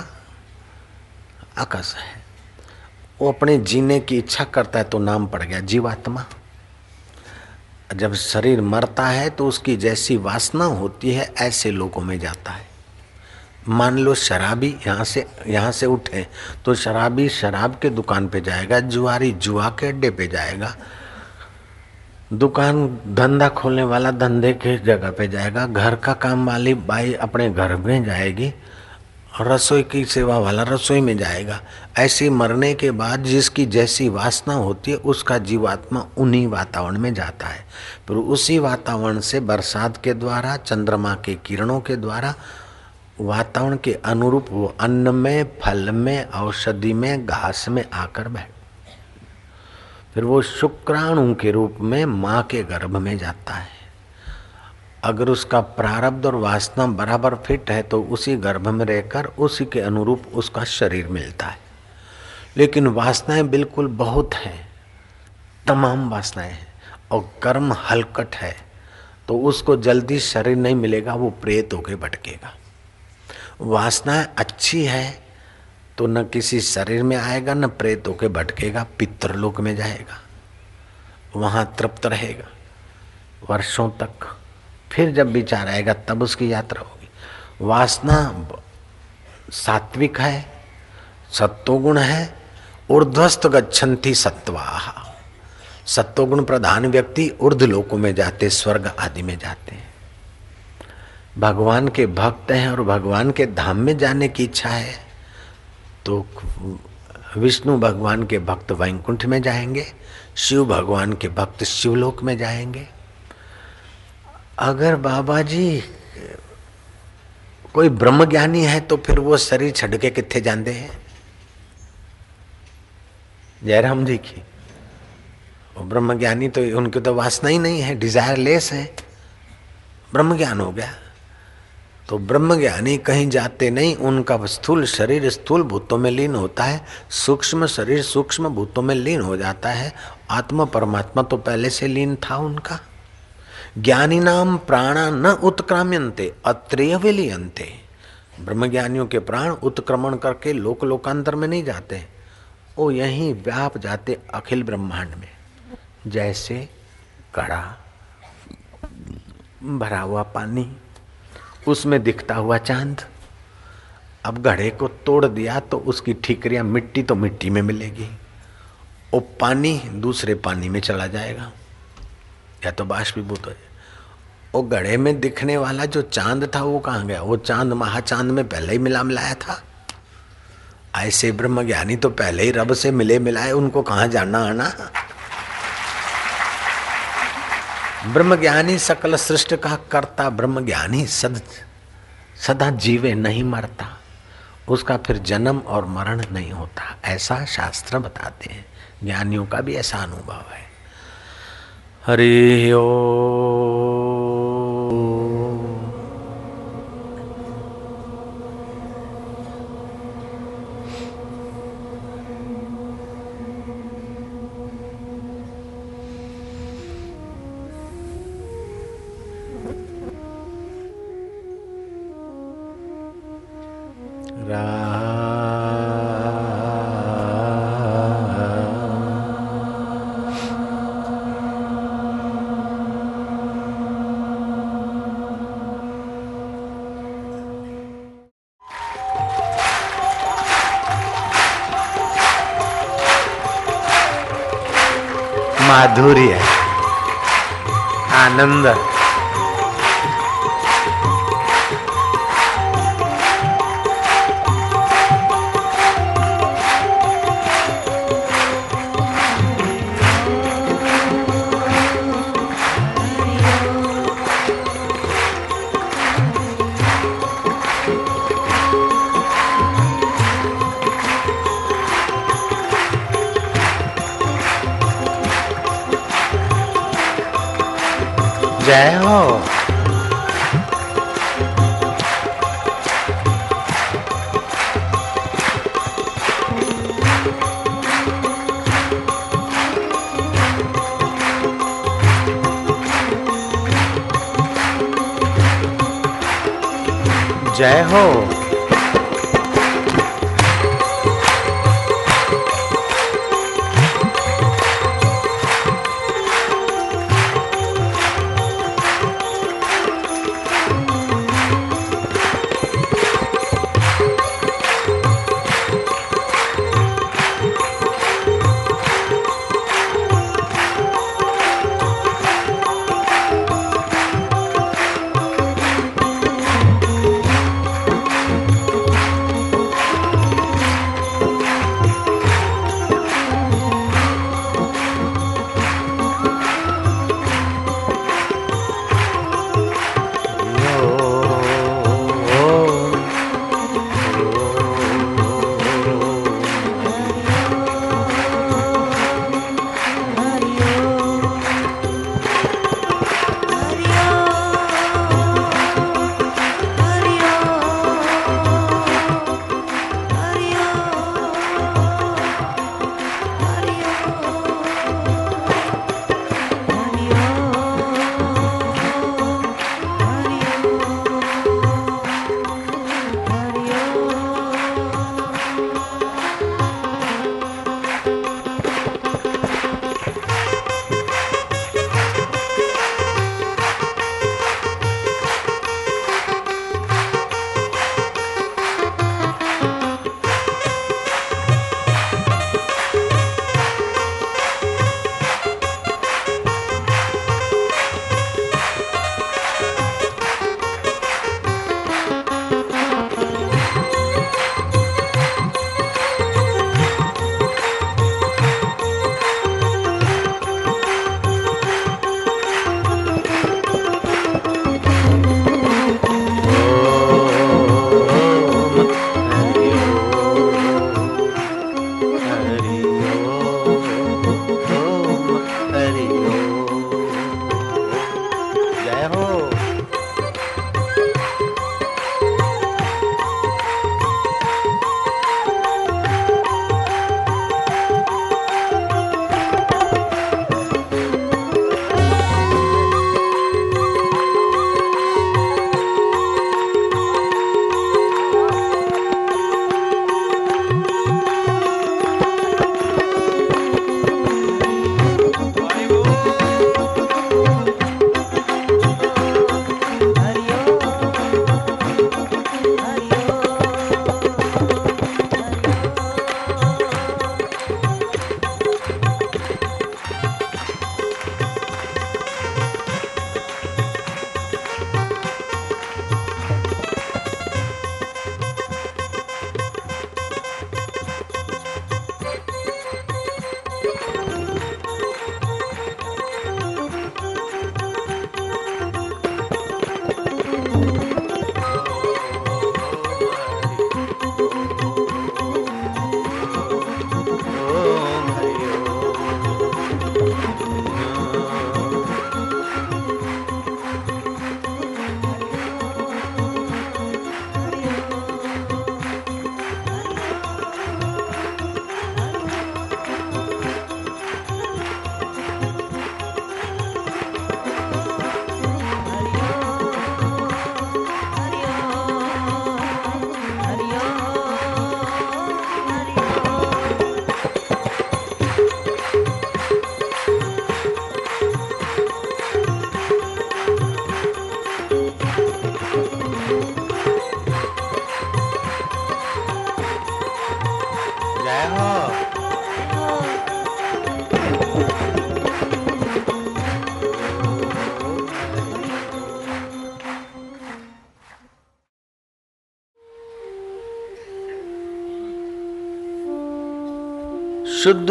आकाश है, वो अपने जीने की इच्छा करता है तो नाम पड़ गया जीवात्मा। जब शरीर मरता है तो उसकी जैसी वासना होती है, ऐसे लोगों में जाता है। मान लो शराबी यहाँ से यहाँ से उठे तो शराबी शराब के दुकान पे जाएगा, जुआरी जुआ के अड्डे पे जाएगा दुकान धंधा खोलने वाला धंधे के जगह पे जाएगा। घर का काम वाली बाई अपने घर में जाएगी, रसोई की सेवा वाला रसोई में जाएगा। ऐसे मरने के बाद जिसकी जैसी वासना होती है, उसका जीवात्मा उन्हीं वातावरण में जाता है। फिर उसी वातावरण से बरसात के द्वारा, चंद्रमा के किरणों के द्वारा, वातावरण के अनुरूप वो अन्न में, फल में, औषधि में, घास में आकर बैठ फिर वो शुक्राणु के रूप में माँ के गर्भ में जाता है। अगर उसका प्रारब्ध और वासना बराबर फिट है तो उसी गर्भ में रहकर उसी के अनुरूप उसका शरीर मिलता है। लेकिन वासनाएँ बिल्कुल बहुत हैं, तमाम वासनाएँ हैं, और कर्म हलकट है तो उसको जल्दी शरीर नहीं मिलेगा, वो प्रेत होके भटकेगा। वासनाएँ अच्छी है तो न किसी शरीर में आएगा, न प्रेत होके भटकेगा, पितृलोक में जाएगा। वहाँ तृप्त रहेगा। वर्षों तक फिर जब विचार आएगा, तब उसकी यात्रा होगी। वासना सात्विक है, सत्वगुण है, ऊर्ध्वस्त गच्छन्ति सत्वाह सत्वगुण प्रधान व्यक्ति ऊर्ध लोकों में जाते, स्वर्ग आदि में जाते हैं। भगवान के भक्त हैं और भगवान के धाम में जाने की इच्छा है। तो विष्णु भगवान के भक्त वैकुंठ में जाएँगे, शिव भगवान के भक्त शिवलोक में जाएँगे। अगर बाबा जी, कोई ब्रह्म ज्ञानी है तो फिर वो शरीर छड़ के कितने जाते हैं? जयराम जी की। वो ब्रह्म ज्ञानी तो उनकी तो वासना ही नहीं है डिज़ायर लेस है। ब्रह्म ज्ञान हो गया। तो ब्रह्म ज्ञानी कहीं जाते नहीं, उनका स्थूल शरीर स्थूल भूतों में लीन होता है, सूक्ष्म शरीर सूक्ष्म भूतों में लीन हो जाता है। आत्मा परमात्मा तो पहले से लीन था उनका। ज्ञानी नाम प्राणा न उत्क्राम्यंते, अत्रेय विलियंते। ब्रह्म ज्ञानियों के प्राण उत्क्रमण करके लोक लोकांतर में नहीं जाते। वो यहीं व्याप जाते अखिल ब्रह्मांड में। जैसे कड़ा, भरा हुआ पानी उसमें दिखता हुआ चाँद। अब घड़े को तोड़ दिया तो उसकी ठीकरियाँ मिट्टी तो मिट्टी में मिलेगी। वो पानी दूसरे पानी में चला जाएगा। या तो बाष्पीभूत हो जाए। वो गढ़े में दिखने वाला जो चाँद था वो कहाँ गया? वो चाँद महाचांद में पहले ही मिला मिलाया था। ऐसे ब्रह्म ज्ञानी तो पहले ही रब से मिले मिलाए, उनको कहाँ जाना आना? ब्रह्मज्ञानी सकल सृष्ट का कर्ता ब्रह्मज्ञानी सद सदा जीवे नहीं मरता। उसका फिर जन्म और मरण नहीं होता। ऐसा शास्त्र बताते हैं। ज्ञानियों का भी ऐसा अनुभव है। हरि ओ माधुर्य आनंद। जय हो। जय हो।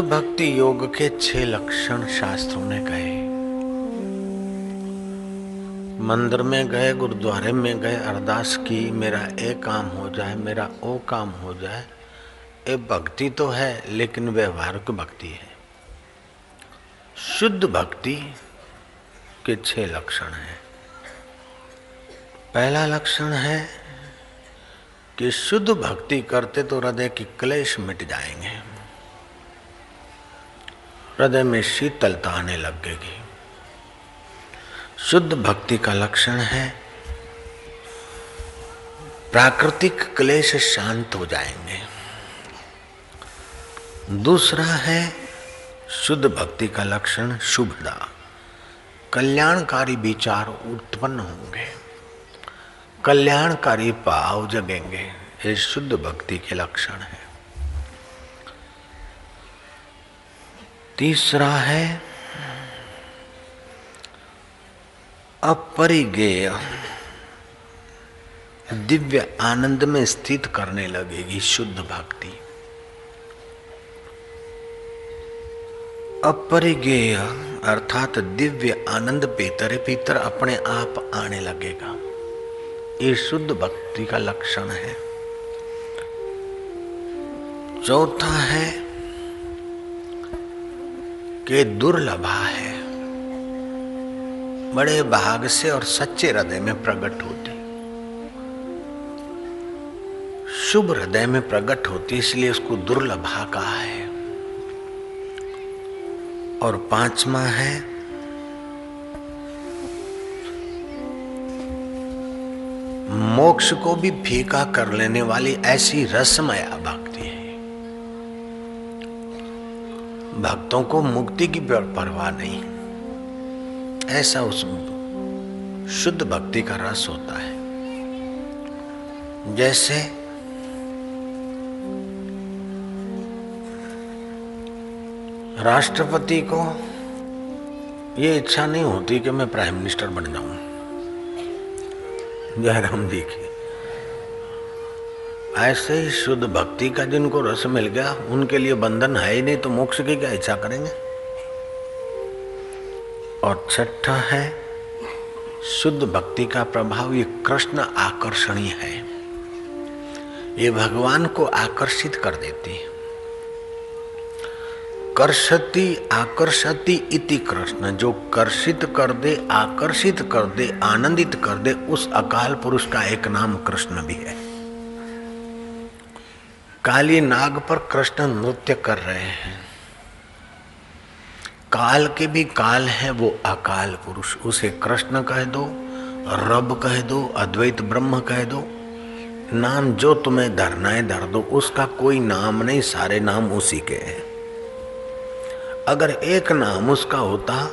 भक्ति योग के छह लक्षण शास्त्रों ने कहे। मंदिर में गए, गुरुद्वारे में गए, अरदास की, मेरा ए काम हो जाए, मेरा ओ काम हो जाए ये भक्ति तो है, लेकिन व्यवहारिक भक्ति है। शुद्ध भक्ति के छह लक्षण हैं। पहला लक्षण है कि शुद्ध भक्ति करते तो हृदय की क्लेश मिट जाएँगे। हृदय में शीतलता आने लगेगी शुद्ध भक्ति का लक्षण है, प्राकृतिक क्लेश शांत हो जाएँगे। दूसरा है, शुद्ध भक्ति का लक्षण शुभदा। कल्याणकारी विचार उत्पन्न होंगे। कल्याणकारी भाव जगेंगे, ये शुद्ध भक्ति के लक्षण है। तीसरा है, अपरिगेय। दिव्य आनंद में स्थित करने लगेगी शुद्ध भक्ति। अपरिगेय, अर्थात दिव्य आनंद भीतर भीतर अपने आप आने लगेगा। ये शुद्ध भक्ति का लक्षण है। चौथा है कि दुर्लभा है। बड़े भाग से और सच्चे हृदय में प्रकट होती। शुभ हृदय में प्रकट होती, इसलिए उसको दुर्लभा कहा है। और पांचवा है, मोक्ष को भी फीका कर लेने वाली ऐसी रसमया भक्ति है भक्तों को मुक्ति की परवाह नहीं। ऐसा उस शुद्ध भक्ति का रस होता है। जैसे राष्ट्रपति को ये इच्छा नहीं होती कि मैं प्राइम मिनिस्टर बन जाऊँ। जयराम जी की। ऐसे ही शुद्ध भक्ति का जिनको रस मिल गया, उनके लिए बंधन है ही नहीं तो मोक्ष की क्या इच्छा करेंगे? और छठा है, शुद्ध भक्ति का प्रभाव, ये कृष्ण आकर्षणीय है। ये भगवान को आकर्षित कर देती है। कर्षति आकर्षति इति कृष्ण, जो कर्षित कर दे, आकर्षित कर दे, आनंदित कर दे, उस अकाल पुरुष का एक नाम कृष्ण भी है। काली नाग पर कृष्ण नृत्य कर रहे हैं। काल के भी काल है, वो अकाल पुरुष। उसे कृष्ण कह दो, रब कह दो, अद्वैत ब्रह्म कह दो। नाम जो तुम्हें धरना है, धर दो। उसका कोई नाम नहीं, सारे नाम उसी के हैं। अगर एक नाम उसका होता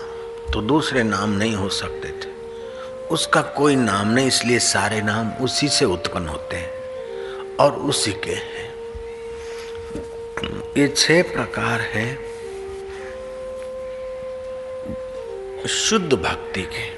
तो दूसरे नाम नहीं हो सकते थे। उसका कोई नाम नहीं, इसलिए सारे नाम उसी से उत्पन्न होते हैं और उसी के हैं। ये छह प्रकार है शुद्ध भक्ति के।